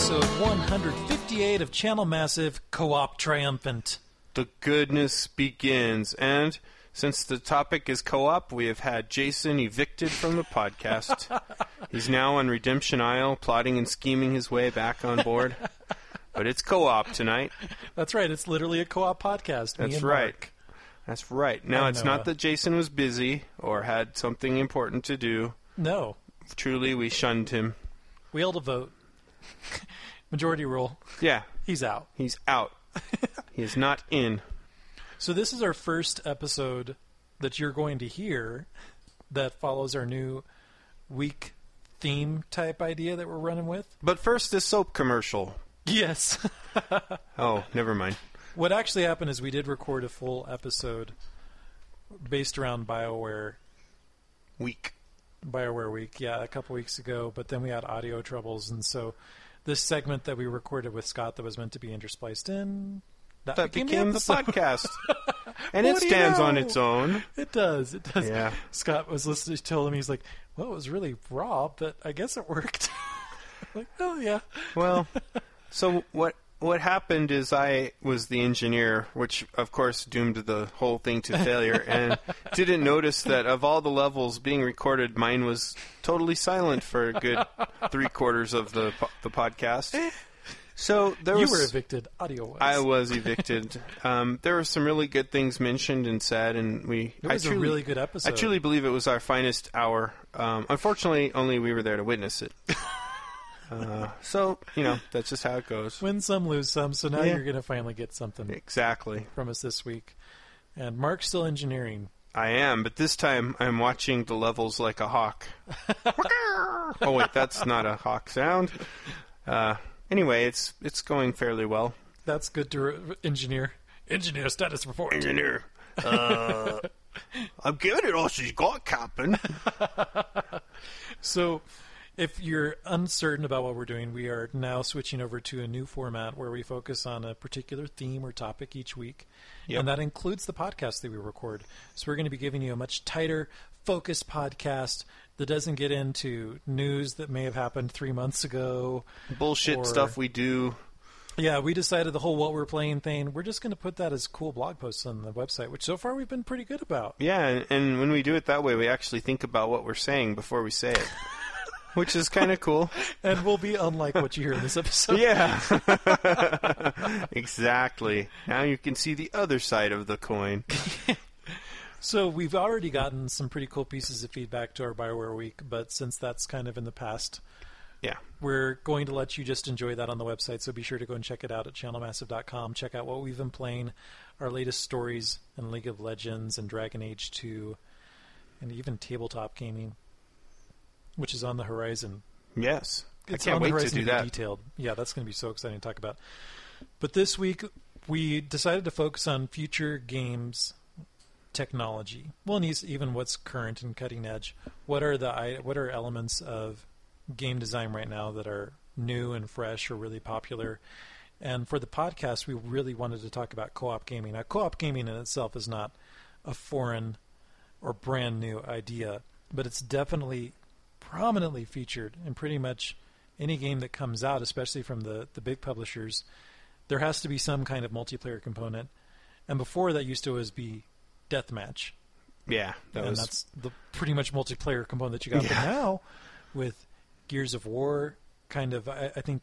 episode 158 of Channel Massive Co op Triumphant. The goodness begins. And since the topic is co op, we have had Jason evicted from the podcast. He's now on Redemption Isle, plotting and scheming his way back on board. But it's co op tonight. That's right, it's literally a co op podcast. me That's right. Mark. That's right. Now, it's not uh, that Jason was busy or had something important to do. No, Truly, we shunned him. we held a vote. Majority rule. Yeah, He's out. he's out. he is not in. So this is our first episode that you're going to hear that follows our new week theme type idea that we're running with. But first, this soap commercial. Yes. Oh, never mind. what actually happened is we did record a full episode based around BioWare Week. BioWare Week, yeah, a couple weeks ago, but then we had audio troubles and so this segment that we recorded with Scott that was meant to be interspliced in that, That became the episode. podcast. and it do you stands on its own. It does. It does. Yeah. Scott was listening. Told him he's like, "Well, it was really raw, but I guess it worked." like, oh yeah. Well, so what what happened is I was the engineer, which of course doomed the whole thing to failure, and didn't notice that of all the levels being recorded, mine was totally silent for a good three quarters of the po- the podcast. So there You was were evicted audio wise. I was evicted. Um, there were some really good things mentioned and said, and we. It was I truly, a really good episode. I truly believe it was our finest hour. Um, unfortunately, only we were there to witness it. uh, so you know that's just how it goes. win some, lose some. So now Yeah. you're going to finally get something Exactly. from us this week. And Mark's still engineering. I am, but this time I'm watching the levels like a hawk. oh wait, that's not a hawk sound. Uh, anyway, it's it's going fairly well. That's good to re- engineer. Engineer status report. Engineer, uh, I'm giving it all she's got, Captain. So, if you're uncertain about what we're doing, we are now switching over to a new format where we focus on a particular theme or topic each week. Yep. And that includes the podcast that we record. So, we're going to be giving you a much tighter, focused podcast that doesn't get into news that may have happened three months ago. Bullshit Or- stuff we do. Yeah, we decided the whole what we're playing thing, we're just going to put that as cool blog posts on the website, which so far we've been pretty good about. Yeah, and, and when we do it that way, we actually think about what we're saying before we say it, which is kind of cool. And will be unlike what you hear in this episode. Yeah, exactly. Now you can see the other side of the coin. So we've already gotten some pretty cool pieces of feedback to our Bioware week, but since that's kind of in the past, Yeah, we're going to let you just enjoy that on the website. So be sure to go and check it out at channelmassive.com. Check out what we've been playing, our latest stories in League of Legends and Dragon Age 2, and even tabletop gaming, which is on the horizon. yes. It's I can't on the wait to do that. Detailed. Yeah, that's going to be so exciting to talk about. But this week we decided to focus on future games technology. Well, and even what's current and cutting edge. What are the what are elements of game design right now that are new and fresh or really popular? And for the podcast, we really wanted to talk about co-op gaming. Now, co-op gaming in itself is not a foreign or brand new idea, but it's definitely prominently featured in pretty much any game that comes out, especially from the, the big publishers. There has to be some kind of multiplayer component. And before that used to always be deathmatch. Yeah, that and was that's the pretty much multiplayer component that you got. Yeah. But now, with Gears of War, kind of, I, I think,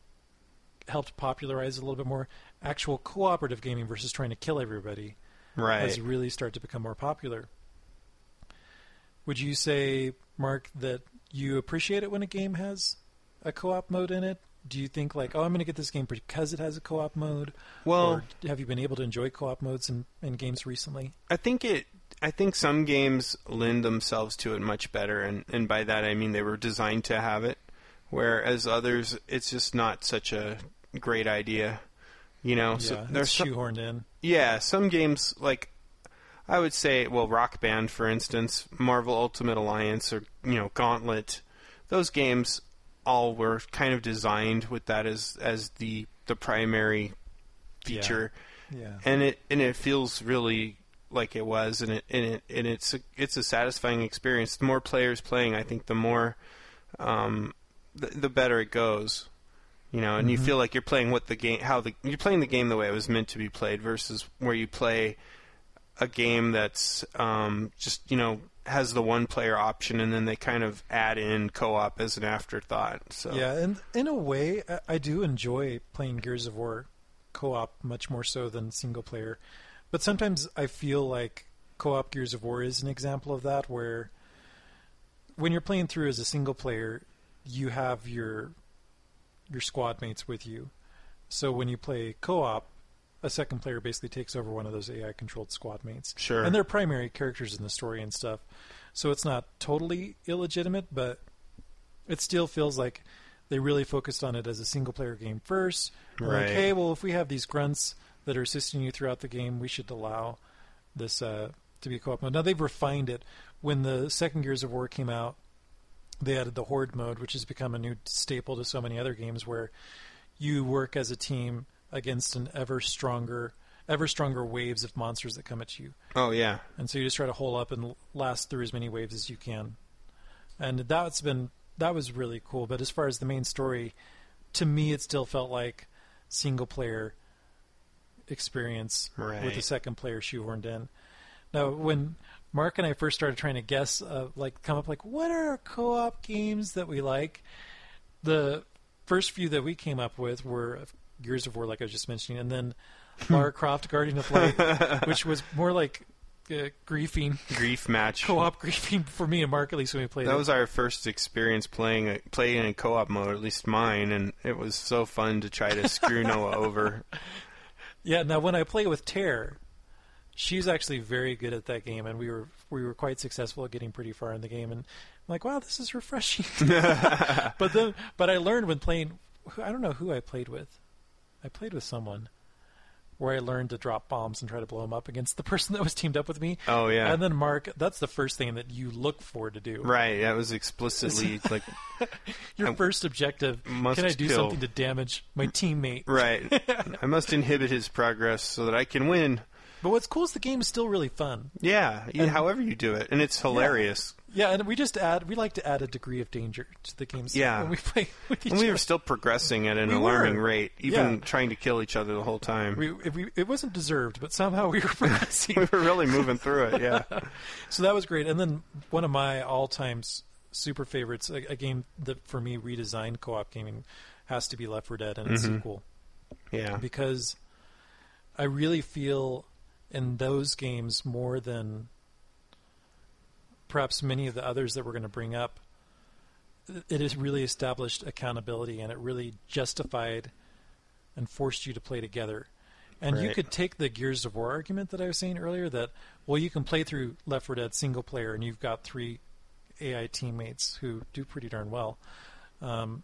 helped popularize a little bit more actual cooperative gaming versus trying to kill everybody right. has really started to become more popular. Would you say, Mark, that you appreciate it when a game has a co-op mode in it? Do you think like, oh, I'm going to get this game because it has a co-op mode? Well- or have you been able to enjoy co-op modes in, in games recently? I think it. I think some games lend themselves to it much better, and and by that I mean they were designed to have it, whereas others it's just not such a great idea. You know, so yeah, it's some, shoehorned in. yeah some games like I would say well Rock Band for instance, Marvel Ultimate Alliance or you know Gauntlet, those games all were kind of designed with that as as the the primary feature Yeah, and it and it feels really like it was, and it and it and it's a, it's a satisfying experience. The more players playing, I think, the more um, the, the better it goes. You know, and you feel like you're playing what the game, how the you're playing the game the way it was meant to be played, versus where you play a game that's um, just you know has the one player option, and then they kind of add in co-op as an afterthought. So Yeah, and in a way, I- do enjoy playing Gears of War co-op much more so than single player. But sometimes I feel like co-op Gears of War is an example of that, where when you're playing through as a single player, you have your your squad mates with you. So when you play co-op, a second player basically takes over one of those AI controlled squad mates. Sure. And they're primary characters in the story and stuff. So it's not totally illegitimate, but it still feels like they really focused on it as a single player game first. They're Like, Right. hey, well, if we have these grunts that are assisting you throughout the game, we should allow this uh, to be co-op mode. Now they've refined it. When the second Gears of War came out, they added the horde mode, which has become a new staple to so many other games, where you work as a team against an ever stronger, ever stronger waves of monsters that come at you. oh yeah, And so you just try to hole up and last through as many waves as you can. And that's been that was really cool. But as far as the main story, to me, it still felt like single player experience with Right. the second player shoehorned in. Now, when Mark and I first started trying to guess, uh, like come up like what are co-op games that we like, the first few that we came up with were Gears of War, like I was just mentioning, and then Lara Croft Guardian of Light, which was more like uh, griefing grief match. co-op griefing for me and Mark at least when we played That it. was our first experience playing a, playing in co-op mode, at least mine, and it was so fun to try to screw Noah over. Yeah, now when I play with Tare, she's actually very good at that game, and we were we were quite successful at getting pretty far in the game. And I'm like, wow, this is refreshing. but then, but I learned when playing. I don't know who I played with. I played with someone where I learned to drop bombs and try to blow them up against the person that was teamed up with me. Oh yeah, And then Mark, that's the first thing that you look for to do. right. That was explicitly like Your I first objective: must can I do kill. something to damage my teammate? right. I must inhibit his progress so that I can win. But what's cool is the game is still really fun. Yeah, And- however you do it, and it's hilarious. Yeah, and we just add we like to add a degree of danger to the games. Yeah. when we play with each And we other. were still progressing at an We alarming were. rate, even Yeah. trying to kill each other the whole time. We, if we, it wasn't deserved, but somehow we were progressing. we were really moving through it. Yeah. so that was great. And then one of my all-time super favorites, a, a game that for me redesigned co-op gaming, has to be Left 4 Dead and its Mhm. sequel Yeah. because I really feel in those games more than perhaps many of the others that we're going to bring up. It has really established accountability and it really justified and forced you to play together. And you could take the Gears of War argument that I was saying earlier that, well, you can play through Left 4 Dead single player and you've got three AI teammates who do pretty darn well. Um,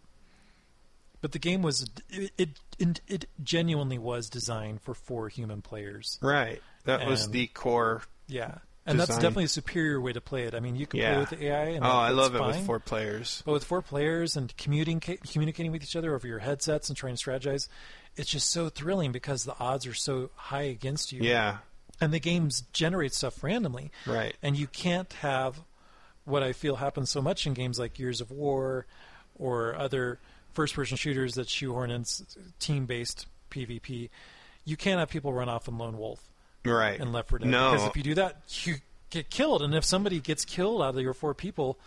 but the game was, it, it, it, it genuinely was designed for four human players. Right. That was the core. Yeah. And that's definitely a superior way to play it. I mean, you can play with the AI. And Oh, I love it with four players. But with four players and commuting, communicating with each other over your headsets and trying to strategize, it's just so thrilling because the odds are so high against you. Yeah. And the games generate stuff randomly. Right. And you can't have what I feel happens so much in games like Gears of War or other first person shooters that shoehorn in team based PvP. You can't have people run off and lone wolf Right. in Left 4 Dead. No. Because if you do that, you get killed. And if somebody gets killed out of your four people,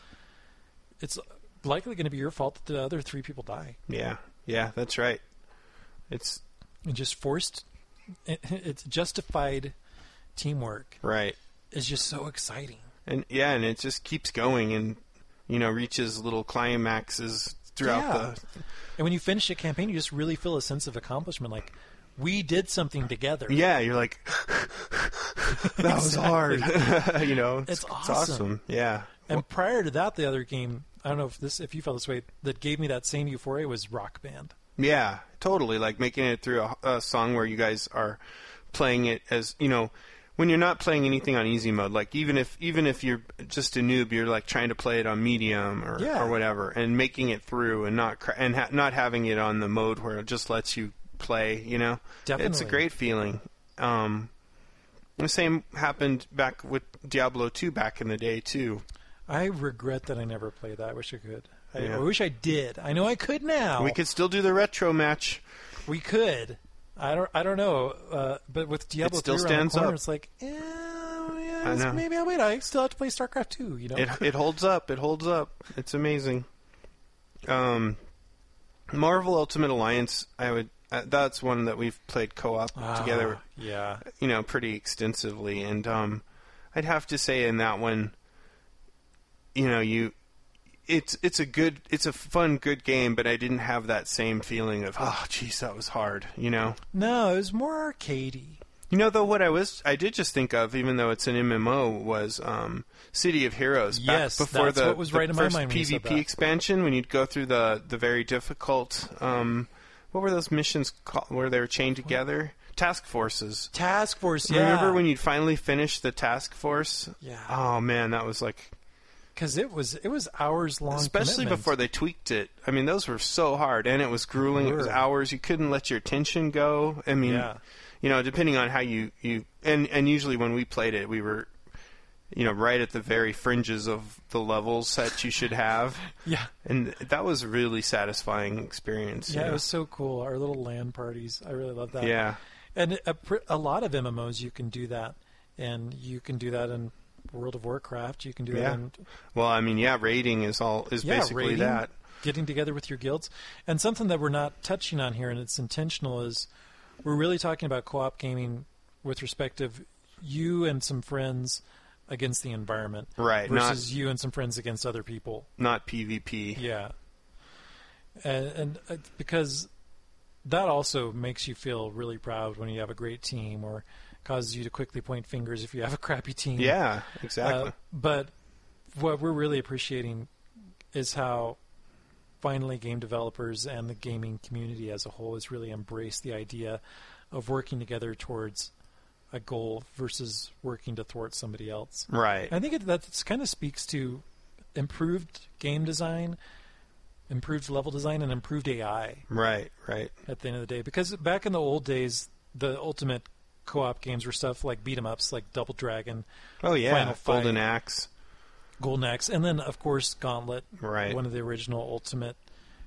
it's likely going to be your fault that the other three people die. Yeah. Yeah. That's right. It's And just forced, it, it's justified teamwork right. It's just so exciting. And yeah, and it just keeps going and you know reaches little climaxes throughout Yeah. And when you finish a campaign, you just really feel a sense of accomplishment. Like, we did something together. Yeah, you're like that was hard. you know, It's it's awesome. awesome. Yeah. And prior to that, the other game, I don't know if this, if you felt this way, that gave me that same euphoria was Rock Band. Yeah, totally. Like making it through a, a song where you guys are playing it as you know when you're not playing anything on easy mode. Like even if even if you're just a noob, you're like trying to play it on medium or Yeah. or whatever, and making it through and not cra- and ha- not having it on the mode where it just lets you play. You know, it's a great feeling. Um, the same happened back with Diablo 2 back in the day too. I regret that I never played that. I wish I could. I, Yeah. I wish I did. I know I could now. We could still do the retro match. We could. I don't. I don't know. Uh, but with Diablo It still 3 around stands corner, up. it's like, eh, yeah, I know. maybe I'll wait. I still have to play StarCraft 2. You know. It it holds up. It holds up. It's amazing. Um, Marvel Ultimate Alliance. I would. Uh, that's one that we've played co-op Ah, together. Yeah. You know, pretty extensively, and um, I'd have to say in that one, you know, you. It's it's a good it's a fun good game, but I didn't have that same feeling of oh geez that was hard, you know. No, it was more arcadey. You know, though, what I was, I did just think of, even though it's an MMO, was um, City of Heroes. Back Yes, before that's the, what was the right in my first mind you said PvP expansion, when you'd go through the the very difficult, um, what were those missions called, where they were chained together? Task forces. Task Force. Yeah. Remember when you'd finally finish the task force? Yeah. Oh man, that was like, Because it was it was hours long. especially commitment. before they tweaked it. I mean, those were so hard, and it was grueling. It was hours. You couldn't let your attention go. I mean, Yeah. you know, depending on how you you and and usually when we played it, we were, you know, right at the very fringes of the levels that you should have, Yeah. and that was a really satisfying experience. you Yeah, it was so cool. Our little LAN parties. I really love that. yeah, And a, a lot of MMOs you can do that, and you can do that in World of Warcraft. You can do Yeah. that in Well, I mean, yeah, raiding is all is yeah, basically raiding, that. Getting together with your guilds, and something that we're not touching on here, and it's intentional, is we're really talking about co-op gaming with respect of you and some friends against the environment, Right, not- Versus you and some friends against other people. Not PvP. Yeah, and, and uh, because that also makes you feel really proud when you have a great team, or causes you to quickly point fingers if you have a crappy team. Yeah, exactly. Uh, but what we're really appreciating is how finally game developers and the gaming community as a whole has really embraced the idea of working together towards a goal versus working to thwart somebody else. right. I think it, that kind of speaks to improved game design, improved level design, and improved AI Right. Right. at the end of the day. Because back in the old days, the ultimate co-op games were stuff like beat 'em ups, like Double Dragon, Oh yeah. Final Fight. Golden Axe. Golden Axe, and then of course Gauntlet, Right. one of the original ultimate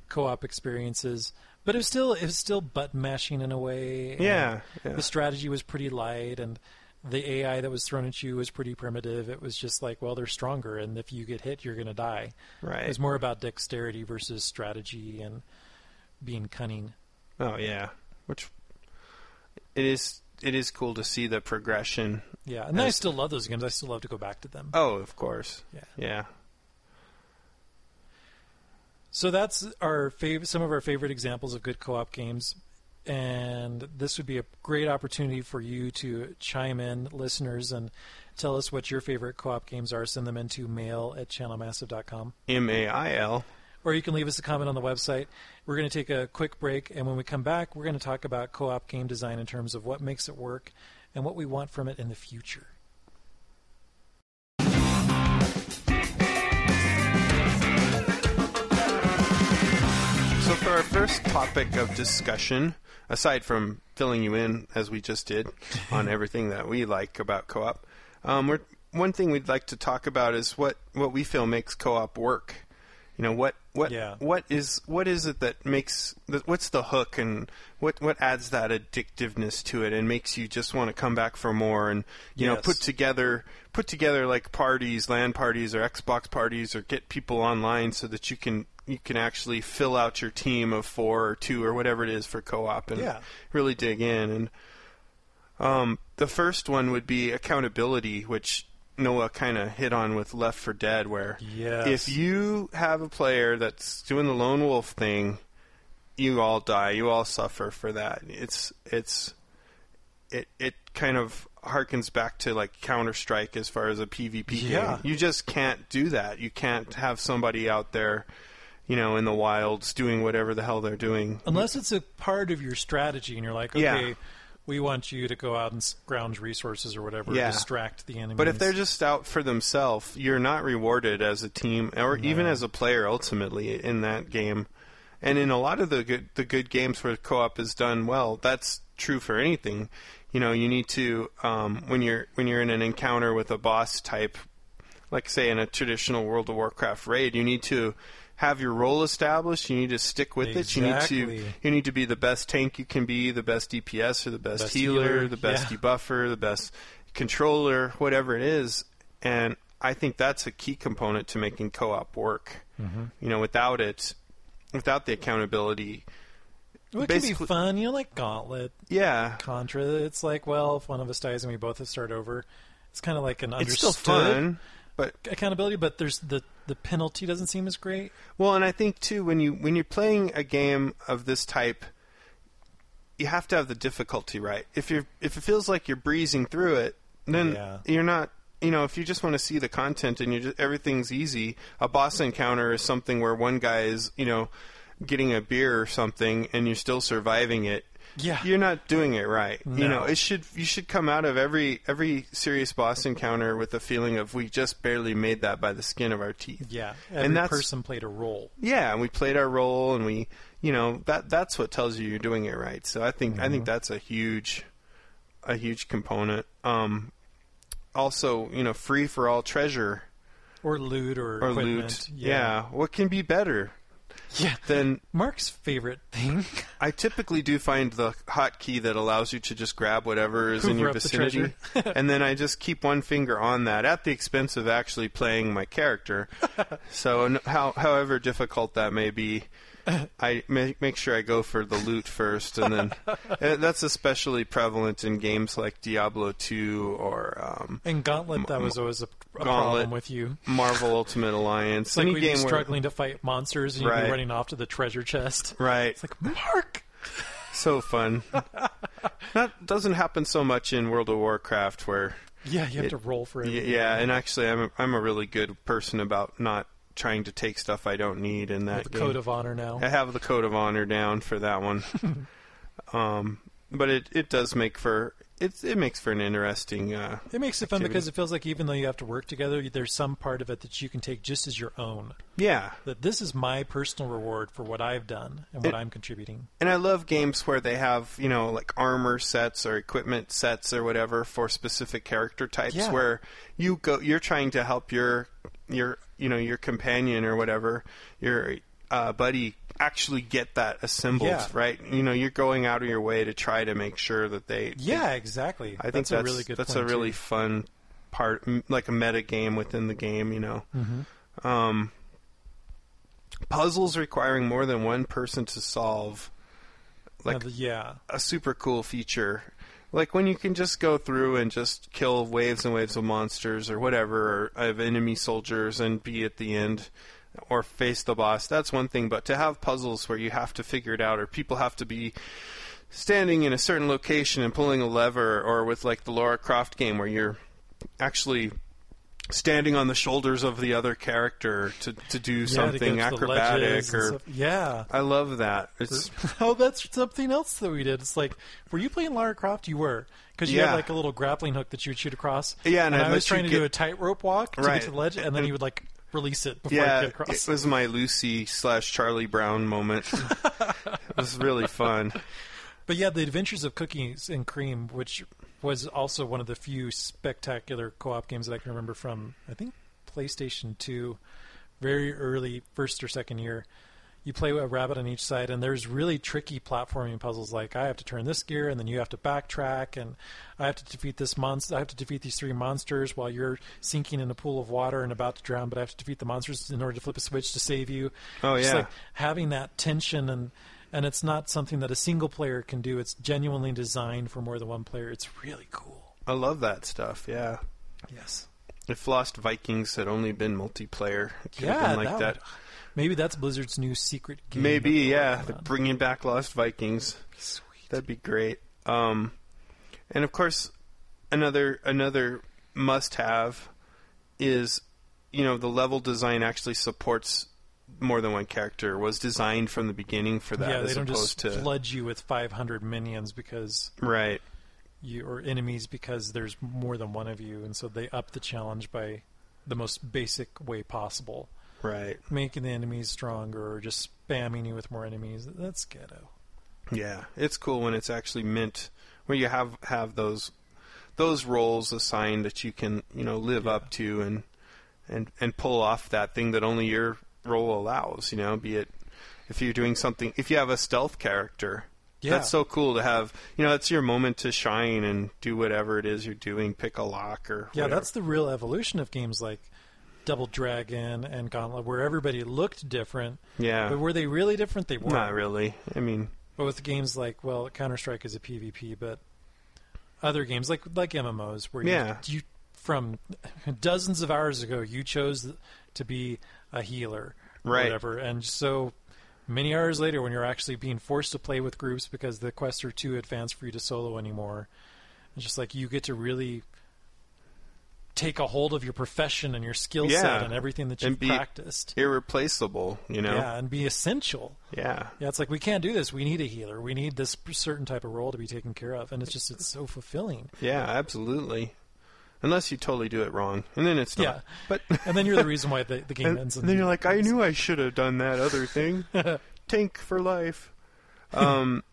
co-op experiences. But it was still it was still button mashing in a way. Yeah. yeah. The strategy was pretty light, and the AI that was thrown at you was pretty primitive. It was just like, well, they're stronger, and if you get hit, you're going to die. Right. It was more about dexterity versus strategy and being cunning. Oh yeah, which it is. It is cool to see the progression. Yeah, and I still love those games. I still love to go back to them. Oh, of course. Yeah. Yeah. So that's our favorite, some of our favorite examples of good co-op games, and this would be a great opportunity for you to chime in, listeners, and tell us what your favorite co-op games are. Send them into mail at channelmassive.com. M A I L. or you can leave us a comment on the website. We're going to take a quick break, and when we come back, we're going to talk about co op game design in terms of what makes it work and what we want from it in the future. Our first topic of discussion, aside from filling you in as we just did on everything that we like about co-op, um, we're, one thing we'd like to talk about is what, what we feel makes co-op work. You know what what Yeah. what is what is it that makes what's the hook and what what adds that addictiveness to it and makes you just want to come back for more and you know put together put together like parties, LAN parties or Xbox parties or get people online so that you can you can actually fill out your team of four or two or whatever it is for co-op and Yeah. really dig in and um, the first one would be accountability, which Noah kind of hit on with Left 4 Dead, where Yes. if you have a player that's doing the lone wolf thing, you all die. You all suffer for that. It's it's it it kind of harkens back to like Counter Strike as far as a PvP Yeah. game. You just can't do that. You can't have somebody out there, you know, in the wilds doing whatever the hell they're doing. Unless it's a part of your strategy and you're like, okay, Yeah. We want you to go out and scrounge resources or whatever, Yeah. distract the enemy. But if they're just out for themselves, you're not rewarded as a team or even as a player ultimately in that game. And in a lot of the good the good games where co-op is done well, that's true for anything. You know, you need to um, when you're when you're in an encounter with a boss type like say in a traditional World of Warcraft raid, you need to have your role established. You need to stick with it. You need to you need to be the best tank you can be, the best DPS or the best, Best healer, healer, the best yeah. debuffer, the best controller, whatever it is. And I think that's a key component to making co-op work. Mm-hmm. You know, without it, without the accountability, Well, it can be fun, you know, like Gauntlet, yeah, Contra. It's like, well, if one of us dies and we both have to start over, it's kind of like an understood. it's still fun. But accountability, but there's the the penalty doesn't seem as great. Well, and I think too when you when you're playing a game of this type, you have to have the difficulty right. If you're if it feels like you're breezing through it, then Yeah. you're not. You know, if you just want to see the content and you just everything's easy, a boss encounter is something where one guy is you know getting a beer or something and you're still surviving it. Yeah. You're not doing it right. You know, it should you should come out of every every serious boss encounter with a feeling of we just barely made that by the skin of our teeth. Yeah, And that person played a role. Yeah, and we played our role, and we, you know, that that's what tells you you're doing it right. So I think I Mm-hmm. think that's a huge, a huge component. Um, also, you know, free for all treasure Or loot or, or equipment. loot. Yeah. what can be better Yeah. Then Mark's favorite thing. I typically do find the hotkey that allows you to just grab whatever is in your up the vicinity, and then I just keep one finger on that at the expense of actually playing my character. so, how, however difficult that may be, I make, make sure I go for the loot first, and then uh, that's especially prevalent in games like Diablo 2 or um, And Gauntlet, that was always a, a problem with you. Marvel Ultimate Alliance. It's like Any we'd be game where- struggling to fight monsters and you'd Right. be running off to the treasure chest. right? It's like, Mark! so fun. that doesn't happen so much in World of Warcraft, where Yeah, you have It- to roll for it. Yeah, and actually, I'm a, I'm a really good person about not trying to take stuff I don't need in that code of honor now. I have the code of honor down for that one. um, but it it does make for it it makes for an interesting. Uh, It makes it fun because it feels like even though you have to work together, there's some part of it that you can take just as your own. yeah, That this is my personal reward for what I've done and what It- I'm contributing. and I love games where they have you know like armor sets or equipment sets or whatever for specific character types Yeah. where you go you're trying to help your your you know your companion or whatever your uh, buddy actually get that assembled Yeah. right you know you're going out of your way to try to make sure that they Yeah, exactly. I think that's, that's a really good. that's a really too. fun part like a meta game within the game you know Mm-hmm. um, puzzles requiring more than one person to solve like Uh, yeah. a super cool feature. Like when you can just go through and just kill waves and waves of monsters or whatever, or of enemy soldiers and be at the end or face the boss, that's one thing. But to have puzzles where you have to figure it out or people have to be standing in a certain location and pulling a lever, or with like the Lara Croft game where you're actually standing on the shoulders of the other character to, to do Yeah, something go to acrobatic or yeah. I love that. It's oh, that's something else that we did. It's like, were you playing Lara Croft? You were, because you Yeah. had like a little grappling hook that you would shoot across. Yeah, and I'd I was trying you to do a tightrope walk to Right. get to the ledge, and then he would like release it before yeah, get across. it was my Lucy slash Charlie Brown moment. it was really fun. But yeah, the Adventures of Cookies and Cream, which was also one of the few spectacular co-op games that I can remember from, I think PlayStation 2, very early first or second year. You play a rabbit on each side, and there's really tricky platforming puzzles. Like I have to turn this gear, and then you have to backtrack, and I have to defeat this monster. I have to defeat these three monsters while you're sinking in a pool of water and about to drown. But I have to defeat the monsters in order to flip a switch to save you. Oh, Just yeah. like having that tension and and it's not something that a single player can do. It's genuinely designed for more than one player. It's really cool. I love that stuff. Yeah. Yes. If Lost Vikings had only been multiplayer, it could Yeah, have been like that that. maybe that's Blizzard's new secret game. Maybe, yeah. working they're on. Bringing back Lost Vikings. Sweet. That'd be great. Um, and of course, another another must-have is, you know, the level design actually supports more than one character. Was designed from the beginning for that, yeah, as they don't just to flood you with 500 minions because right. you or enemies because there's more than one of you, and so they up the challenge by the most basic way possible, Right. making the enemies stronger or just spamming you with more enemies. That's ghetto. Yeah, it's cool when it's actually meant where you have have those those roles assigned that you can you know live Yeah. up to and and and pull off that thing that only your role allows. You know, be it if you're doing something, if you have a stealth character. Yeah. That's so cool to have. You know, it's your moment to shine and do whatever it is you're doing. Pick a lock or Yeah, whatever. that's the real evolution of games like Double Dragon and Gauntlet, where everybody looked different. yeah. But were they really different? They weren't. Not really. I mean, But with games like, well, Counter Strike is a PvP, but other games like like MMOs, where you, Yeah. you from dozens of hours ago, you chose to be a healer, or Right. Whatever, and so many hours later, when you're actually being forced to play with groups because the quests are too advanced for you to solo anymore, it's just like you get to really take a hold of your profession and your skill set Yeah. and everything that you've practiced. irreplaceable. You know. Yeah, and be essential. Yeah. Yeah, it's like we can't do this. We need a healer. We need this certain type of role to be taken care of, and it's just it's so fulfilling. Yeah, absolutely. Unless you totally do it wrong, and then it's not. Yeah. But And then you're the reason why the, the game and, ends. and then you're like, I knew I should have done that other thing. Tank for life. Um,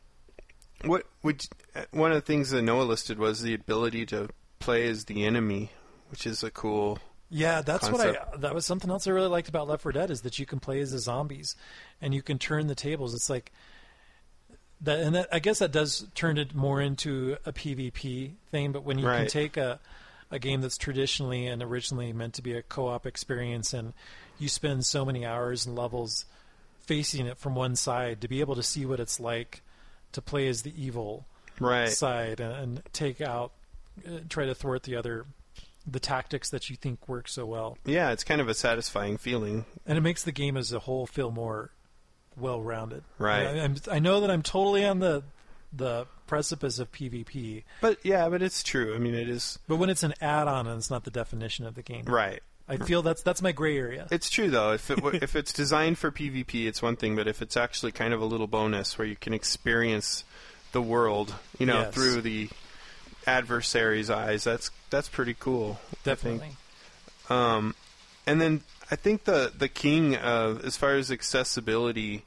what would one of the things that Noah listed was the ability to play as the enemy, which is a cool. Yeah, that's what I. That was something else I really liked about Left 4 Dead is that you can play as the zombies, and you can turn the tables. It's like that, and that, I guess that does turn it more into a PvP thing. But when you can take a a game that's traditionally and originally meant to be a co-op experience, and you spend so many hours and levels facing it from one side to be able to see what it's like to play as the evil Right. side and, and take out, uh, try to thwart the other, the tactics that you think work so well, Yeah, it's kind of a satisfying feeling. and it makes the game as a whole feel more well-rounded. Right. I, I know that I'm totally on the the precipice of PvP, But yeah, but it's true. I mean, it is but when it's an add-on and it's not the definition of the game, right. I feel that's that's my gray area. It's true though. If it w- if it's designed for PvP, it's one thing. But if it's actually kind of a little bonus where you can experience the world, you know, Yes. through the adversary's eyes, that's that's pretty cool. Definitely. Um, and then I think the the king of as far as accessibility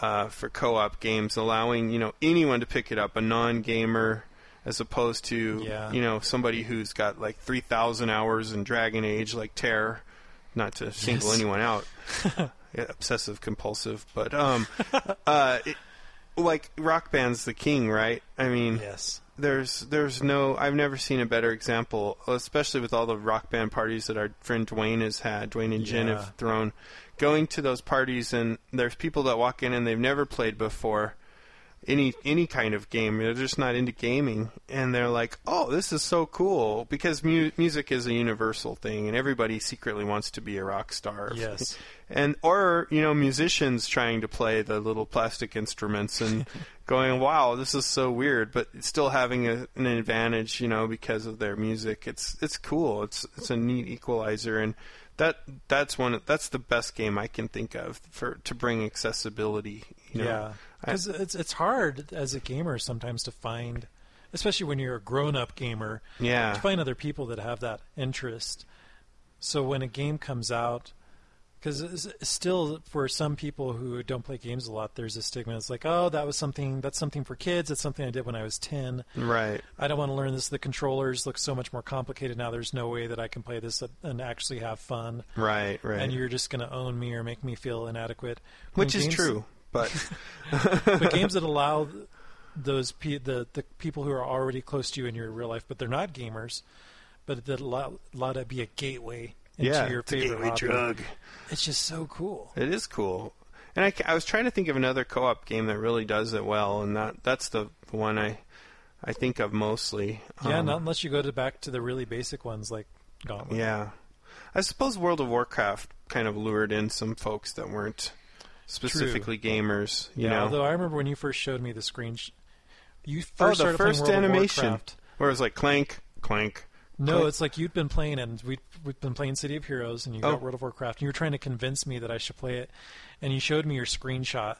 uh, for co-op games, allowing you know anyone to pick it up, a non-gamer, as opposed to Yeah. you know somebody who's got like three thousand hours in Dragon Age, like Terror. Not to single Yes. anyone out, yeah, obsessive compulsive, but um, uh, it, like Rock Band's the king, right? I mean, Yes. there's there's no I've never seen a better example, especially with all the rock band parties that our friend Dwayne has had. Dwayne and Jen Yeah. have thrown. Going to those parties and there's people that walk in and they've never played before any any kind of game. They're just not into gaming, and they're like, "Oh, this is so cool!" Because mu- music is a universal thing, and everybody secretly wants to be a rock star. Yes. and or you know, musicians trying to play the little plastic instruments and going, "Wow, this is so weird," but still having a, an advantage, you know, because of their music. It's it's cool. It's it's a neat equalizer, and that that's one that's the best game I can think of for to bring accessibility. You know? yeah, because it's it's hard as a gamer sometimes to find, especially when you're a grown-up gamer, yeah, to find other people that have that interest. So when a game comes out, because still for some people who don't play games a lot, there's a stigma. It's like, oh, that was something that's something for kids. That's something I did when I was ten. right. I don't want to learn this. The controllers look so much more complicated now. There's no way that I can play this and actually have fun. Right, right. And you're just going to own me or make me feel inadequate. When Which is games- true, but but games that allow those pe- the the people who are already close to you in your real life, but they're not gamers, but that allow, allow that be a gateway into yeah, your it's favorite gateway drug. It's just so cool. It is cool, and I, I was trying to think of another co-op game that really does it well, and that that's the one I I think of mostly. Yeah, Um, not unless you go to back to the really basic ones like Gauntlet. yeah. I suppose World of Warcraft kind of lured in some folks that weren't specifically gamers. You yeah. know, Although I remember when you first showed me the screen, sh- you first oh, the first animation where it was like clank, clank. No, it's like you'd been playing, and we we've been playing City of Heroes, and you got Oh. World of Warcraft, and you were trying to convince me that I should play it, and you showed me your screenshot,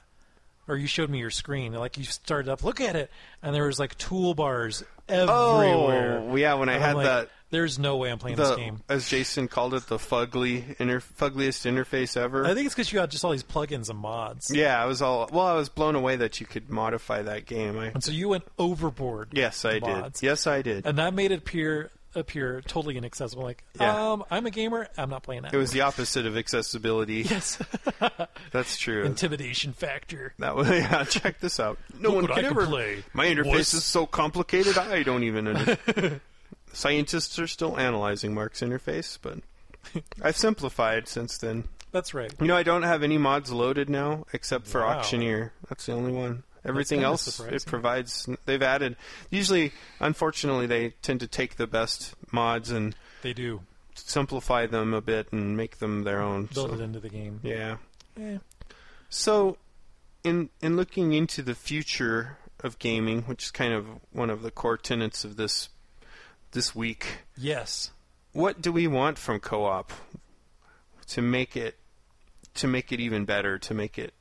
or you showed me your screen, like you started up, look at it, and there was like toolbars everywhere. Oh, yeah. When I And had like, that there's no way I'm playing this the game. as Jason called it, the fugly inter- fuggliest interface ever. I think it's because you got just all these plugins and mods, yeah, I was all well. I was blown away that you could modify that game. I, and so you went overboard. yes, I mods. did. Yes, I did. and that made it appear appear totally inaccessible. Like, Yeah. um, I'm a gamer. I'm not playing that. It was the opposite of accessibility. yes, That's true. intimidation factor. That was yeah. Check this out. No Look one what I can can ever play. My interface Wuss. is so complicated. I don't even understand. Scientists are still analyzing Mark's interface, but I've simplified since then. That's right. You know, I don't have any mods loaded now except for Wow. Auctioneer. That's the only one. Everything else surprising. it provides. They've added. Usually, unfortunately, they tend to take the best mods and They do simplify them a bit and make them their own. build so- it into the game. yeah. Eh, So, in in looking into the future of gaming, which is kind of one of the core tenets of this this week, yes. what do we want from co-op to make it to make it even better, to make it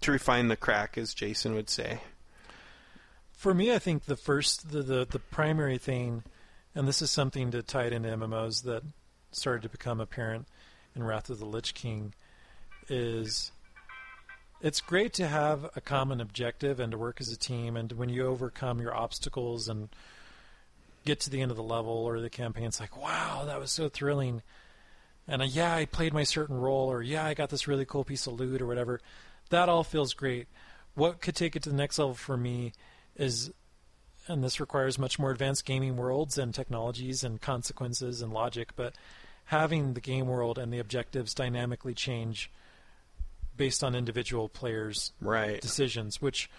to refine the crack, as Jason would say? For me, I think the first, the, the, the primary thing, and this is something to tie it into MMOs that started to become apparent in Wrath of the Lich King, is it's great to have a common objective and to work as a team. And when you overcome your obstacles and get to the end of the level or the campaign, it's like, wow, that was so thrilling. And uh, yeah, I played my certain role, or yeah, I got this really cool piece of loot, or whatever. That all feels great. What could take it to the next level for me is, and this requires much more advanced gaming worlds and technologies and consequences and logic, but having the game world and the objectives dynamically change based on individual players' Right. decisions, which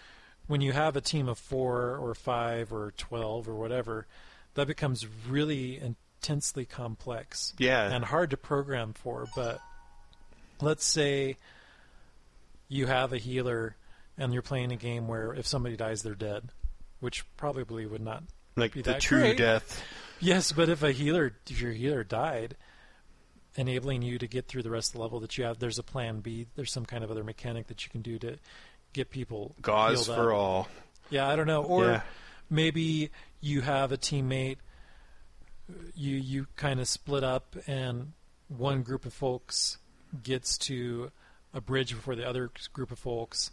when you have a team of four or five or twelve or whatever, that becomes really intensely complex Yeah. and hard to program for. But let's say you have a healer and you're playing a game where if somebody dies, they're dead, which probably would not. like be the that true great. death. Yes, but if a healer, if your healer died, enabling you to get through the rest of the level that you have, there's a plan B. There's some kind of other mechanic that you can do to get people Gauze healed for up. all. Yeah, I don't know. Or Yeah. maybe you have a teammate. You you kind of split up, and one group of folks gets to a bridge before the other group of folks,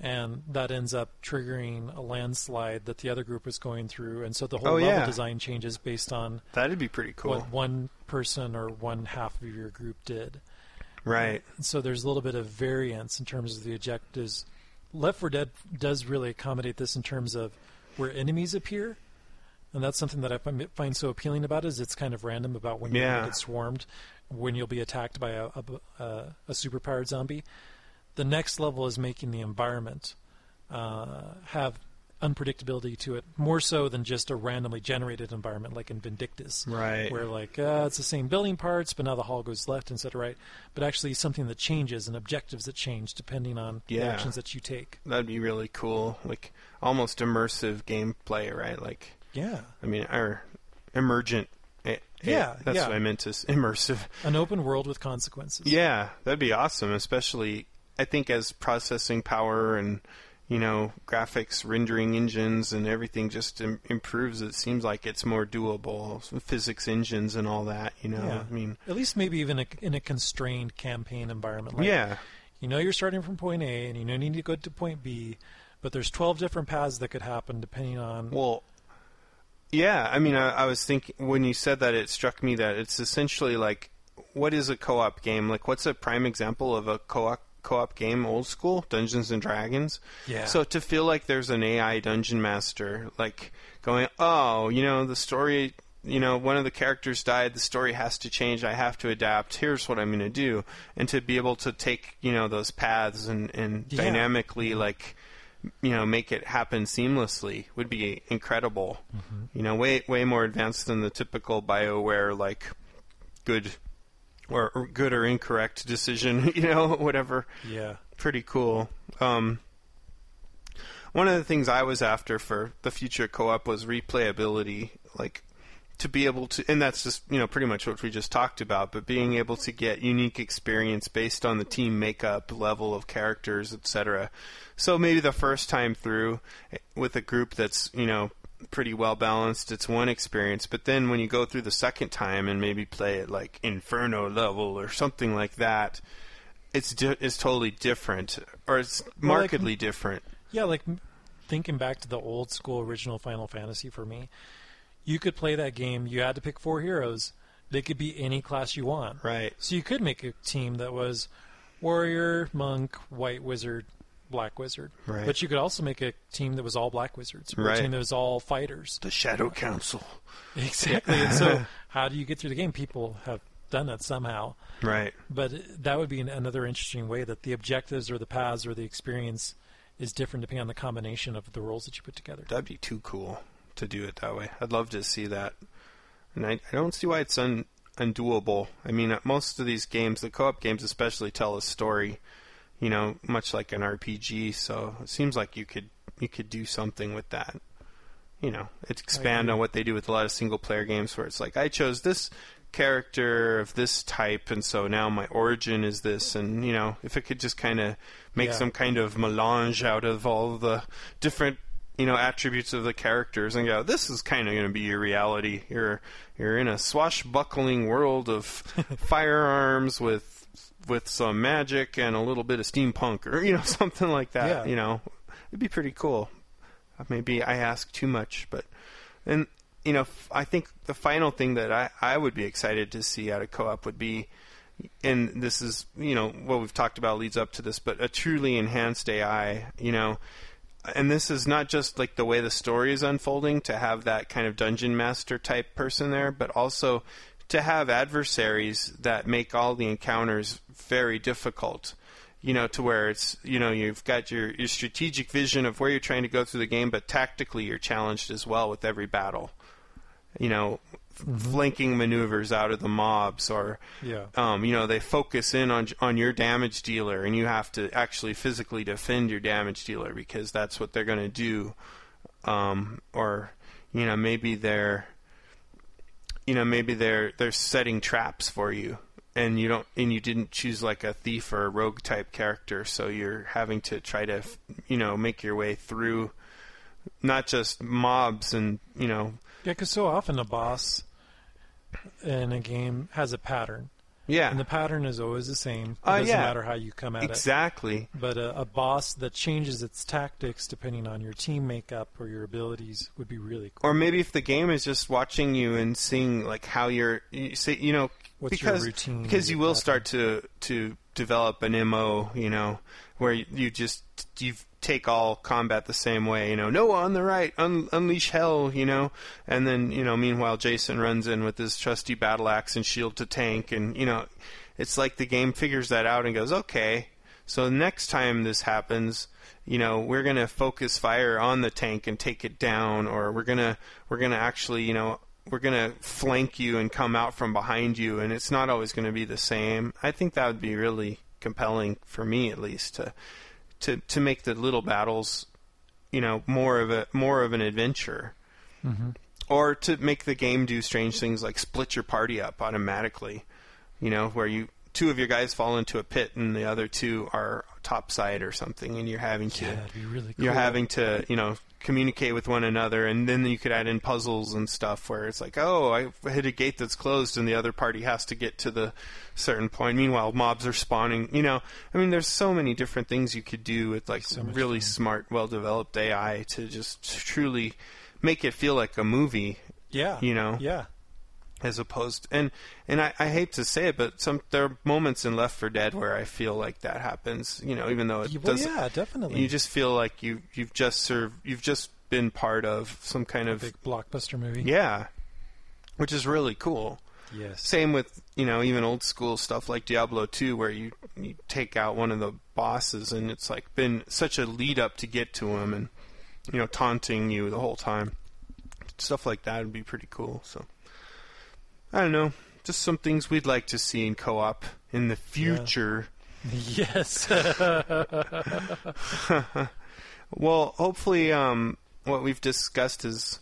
and that ends up triggering a landslide that the other group is going through, and so the whole Oh, level yeah. design changes based on That'd be pretty cool. what one person or one half of your group did. Right. And so there's a little bit of variance in terms of the objectives. Left 4 Dead does really accommodate this in terms of where enemies appear, and that's something that I find- so appealing about it, is it's kind of random about when you're Yeah. going to get swarmed, when you'll be attacked by a, a, a, a superpowered zombie. The next level is making the environment uh, have unpredictability to it, more so than just a randomly generated environment like in Vindictus Right. where like uh, it's the same building parts, but now the hall goes left instead of right. But actually, something that changes and objectives that change depending on the actions that you take. That'd be really cool. Like almost immersive gameplay, right? Like Yeah, I mean, or emergent. Yeah, that's yeah. what I meant to immersive. an open world with consequences. Yeah, that'd be awesome. Especially, I think as processing power and you know graphics, rendering engines, and everything just Im- improves. It seems like it's more doable. Physics engines and all that. You know, Yeah. I mean, At least maybe even a, in a constrained campaign environment. Like, yeah, You know you're starting from point A and you know you need to go to point B, but there's 12 different paths that could happen depending on. Well, yeah. I mean, I, I was thinking when you said that, it struck me that it's essentially like, what is a co-op game? Like, what's a prime example of a co-op co-op game? Old school Dungeons and Dragons. yeah. So to feel like there's an AI dungeon master, like going, oh, you know, the story. You know, one of the characters died. The story has to change. I have to adapt. Here's what I'm going to do, and to be able to take you know those paths and and Yeah. dynamically like you know make it happen seamlessly would be incredible. You know, way way more advanced than the typical Bioware like good or, or good or incorrect decision. You know, whatever. yeah. Pretty cool. Um, one of the things I was after for the future co-op was replayability, like to be able to, and that's just you know pretty much what we just talked about, but being able to get unique experience based on the team makeup, level of characters, etc. So maybe the first time through with a group that's you know pretty well balanced, it's one experience, but then when you go through the second time and maybe play it like Inferno level or something like that, it's di- it's totally different or it's Well, like- markedly different. Yeah, like thinking back to the old school original Final Fantasy for me, you could play that game. You had to pick four heroes. They could be any class you want. Right. So you could make a team that was warrior, monk, white wizard, black wizard. Right. But you could also make a team that was all black wizards, or Right. a team that was all fighters. The Shadow Council. Exactly. and so, how do you get through the game? People have done that somehow. Right. But that would be an, another interesting way that the objectives or the paths or the experience is different depending on the combination of the roles that you put together. That'd be too cool to do it that way. I'd love to see that. And I, I don't see why it's un, undoable. I mean, most of these games, the co-op games especially, tell a story. You know, much like an RPG. So it seems like you could you could do something with that. You know, it's expand on what they do with a lot of single player games, where it's like I chose this character of this type, and so now my origin is this, and you know, if it could just kind of make Yeah. some kind of melange out of all the different you know attributes of the characters and go this is kind of going to be your reality. You're you're in a swashbuckling world of firearms with with some magic and a little bit of steampunk or you know something like that Yeah. you know. It'd be pretty cool. Maybe i ask too much but and you know f- i think the final thing that i i would be excited to see out of co-op would be and this is you know what we've talked about leads up to this but a truly enhanced ai you know and this is not just like the way the story is unfolding to have that kind of dungeon master type person there but also to have adversaries that make all the encounters very difficult. You know to where it's you know you've got your your strategic vision of where you're trying to go through the game but tactically you're challenged as well with every battle you know flanking maneuvers out of the mobs or Yeah. um, you know they focus in on on your damage dealer and you have to actually physically defend your damage dealer because that's what they're going to do um, or you know maybe they're you know maybe they're they're setting traps for you and you don't and you didn't choose like a thief or a rogue type character so you're having to try to you know make your way through not just mobs and you know Yeah, because so often a boss in a game has a pattern, yeah and the pattern is always the same. It Uh, doesn't yeah. matter how you come at it. exactly But a, a boss that changes its tactics depending on your team makeup or your abilities would be really cool. or maybe if the game is just watching you and seeing like how you're you say you know What's your because routine, because you will pattern? start to to develop an mo you know where you, just you take all combat the same way you know no on the right un, unleash hell you know? And then you know meanwhile Jason runs in with his trusty battle axe and shield to tank and you know it's like the game figures that out and goes okay so next time this happens you know we're going to focus fire on the tank and take it down or we're going to we're going to actually you know we're going to flank you and come out from behind you and it's not always going to be the same. I think that would be really compelling for me at least to to to make the little battles you know more of a more of an adventure mm-hmm. or to make the game do strange things like split your party up automatically you know where you two of your guys fall into a pit and the other two are topside or something and you're having to yeah, really cool. you're having to you know communicate with one another and then you could add in puzzles and stuff where it's like oh i hit a gate that's closed and the other party has to get to the certain point. Meanwhile mobs are spawning. You know i mean there's so many different things you could do with like So really fun. smart well developed ai to just truly make it feel like a movie yeah, you know? Yeah, as opposed and and I, I hate to say it, but some there are moments in Left 4 Dead where I feel like that happens. You know, even though it well, doesn't. yeah, definitely. You just feel like you you've just served you've just been part of some kind of big blockbuster movie. yeah, which is really cool. Yes. Same with you know even old school stuff like Diablo 2 where you you take out one of the bosses and it's like been such a lead up to get to him and you know taunting you the whole time. Stuff like that would be pretty cool. So I don't know, just some things we'd like to see in co-op in the future. yes. Well, hopefully, um, what we've discussed is,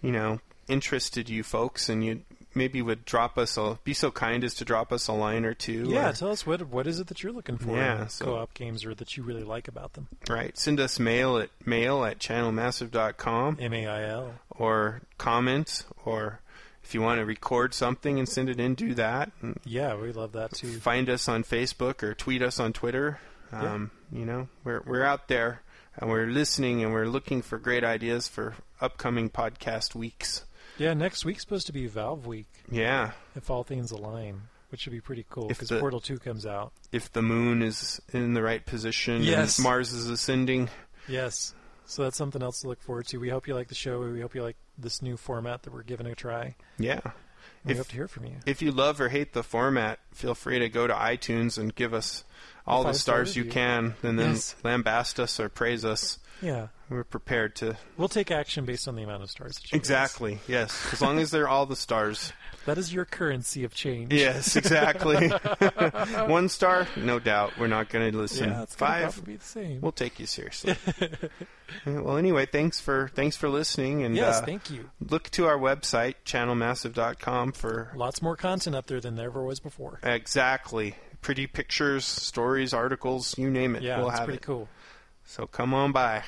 you know, interested you folks, and you maybe would drop us a be so kind as to drop us a line or two. yeah. or- Tell us what what is it that you're looking for Yeah, in so- co-op games, or that you really like about them. right. Send us mail at mail at channelmassive.com M A I L. or comment, or if you want to record something and send it in, do that. And Yeah, we love that too. find us on Facebook or tweet us on Twitter. Yeah. Um, You know, we're we're out there and we're listening and we're looking for great ideas for upcoming podcast weeks. Yeah, next week's supposed to be Valve Week, Yeah, if all things align, which should be pretty cool If because Portal 2 comes out. if the moon is in the right position Yes. and Mars is ascending. Yes. So that's something else to look forward to. We hope you like the show. We hope you like this new format that we're giving a try. Yeah. We If- hope to hear from you. If you love or hate the format, feel free to go to iTunes and give us all the stars you can, and then Yes. lambast us or praise us. Yeah. We're prepared to. We'll take action based on the amount of stars. That you give us. Exactly. Yes. As long as they're all the stars. That is your currency of change. Yes. Exactly. One star, no doubt. We're not going to listen. Yeah, it's Five, be the same. we'll take you seriously. Well, anyway, thanks for thanks for listening, and yes, uh, thank you. look to our website channelmassive.com for Lots more content up there than there ever was before. exactly pretty pictures, stories, articles, you name it. Yeah, we'll it's pretty it. cool. So come on by.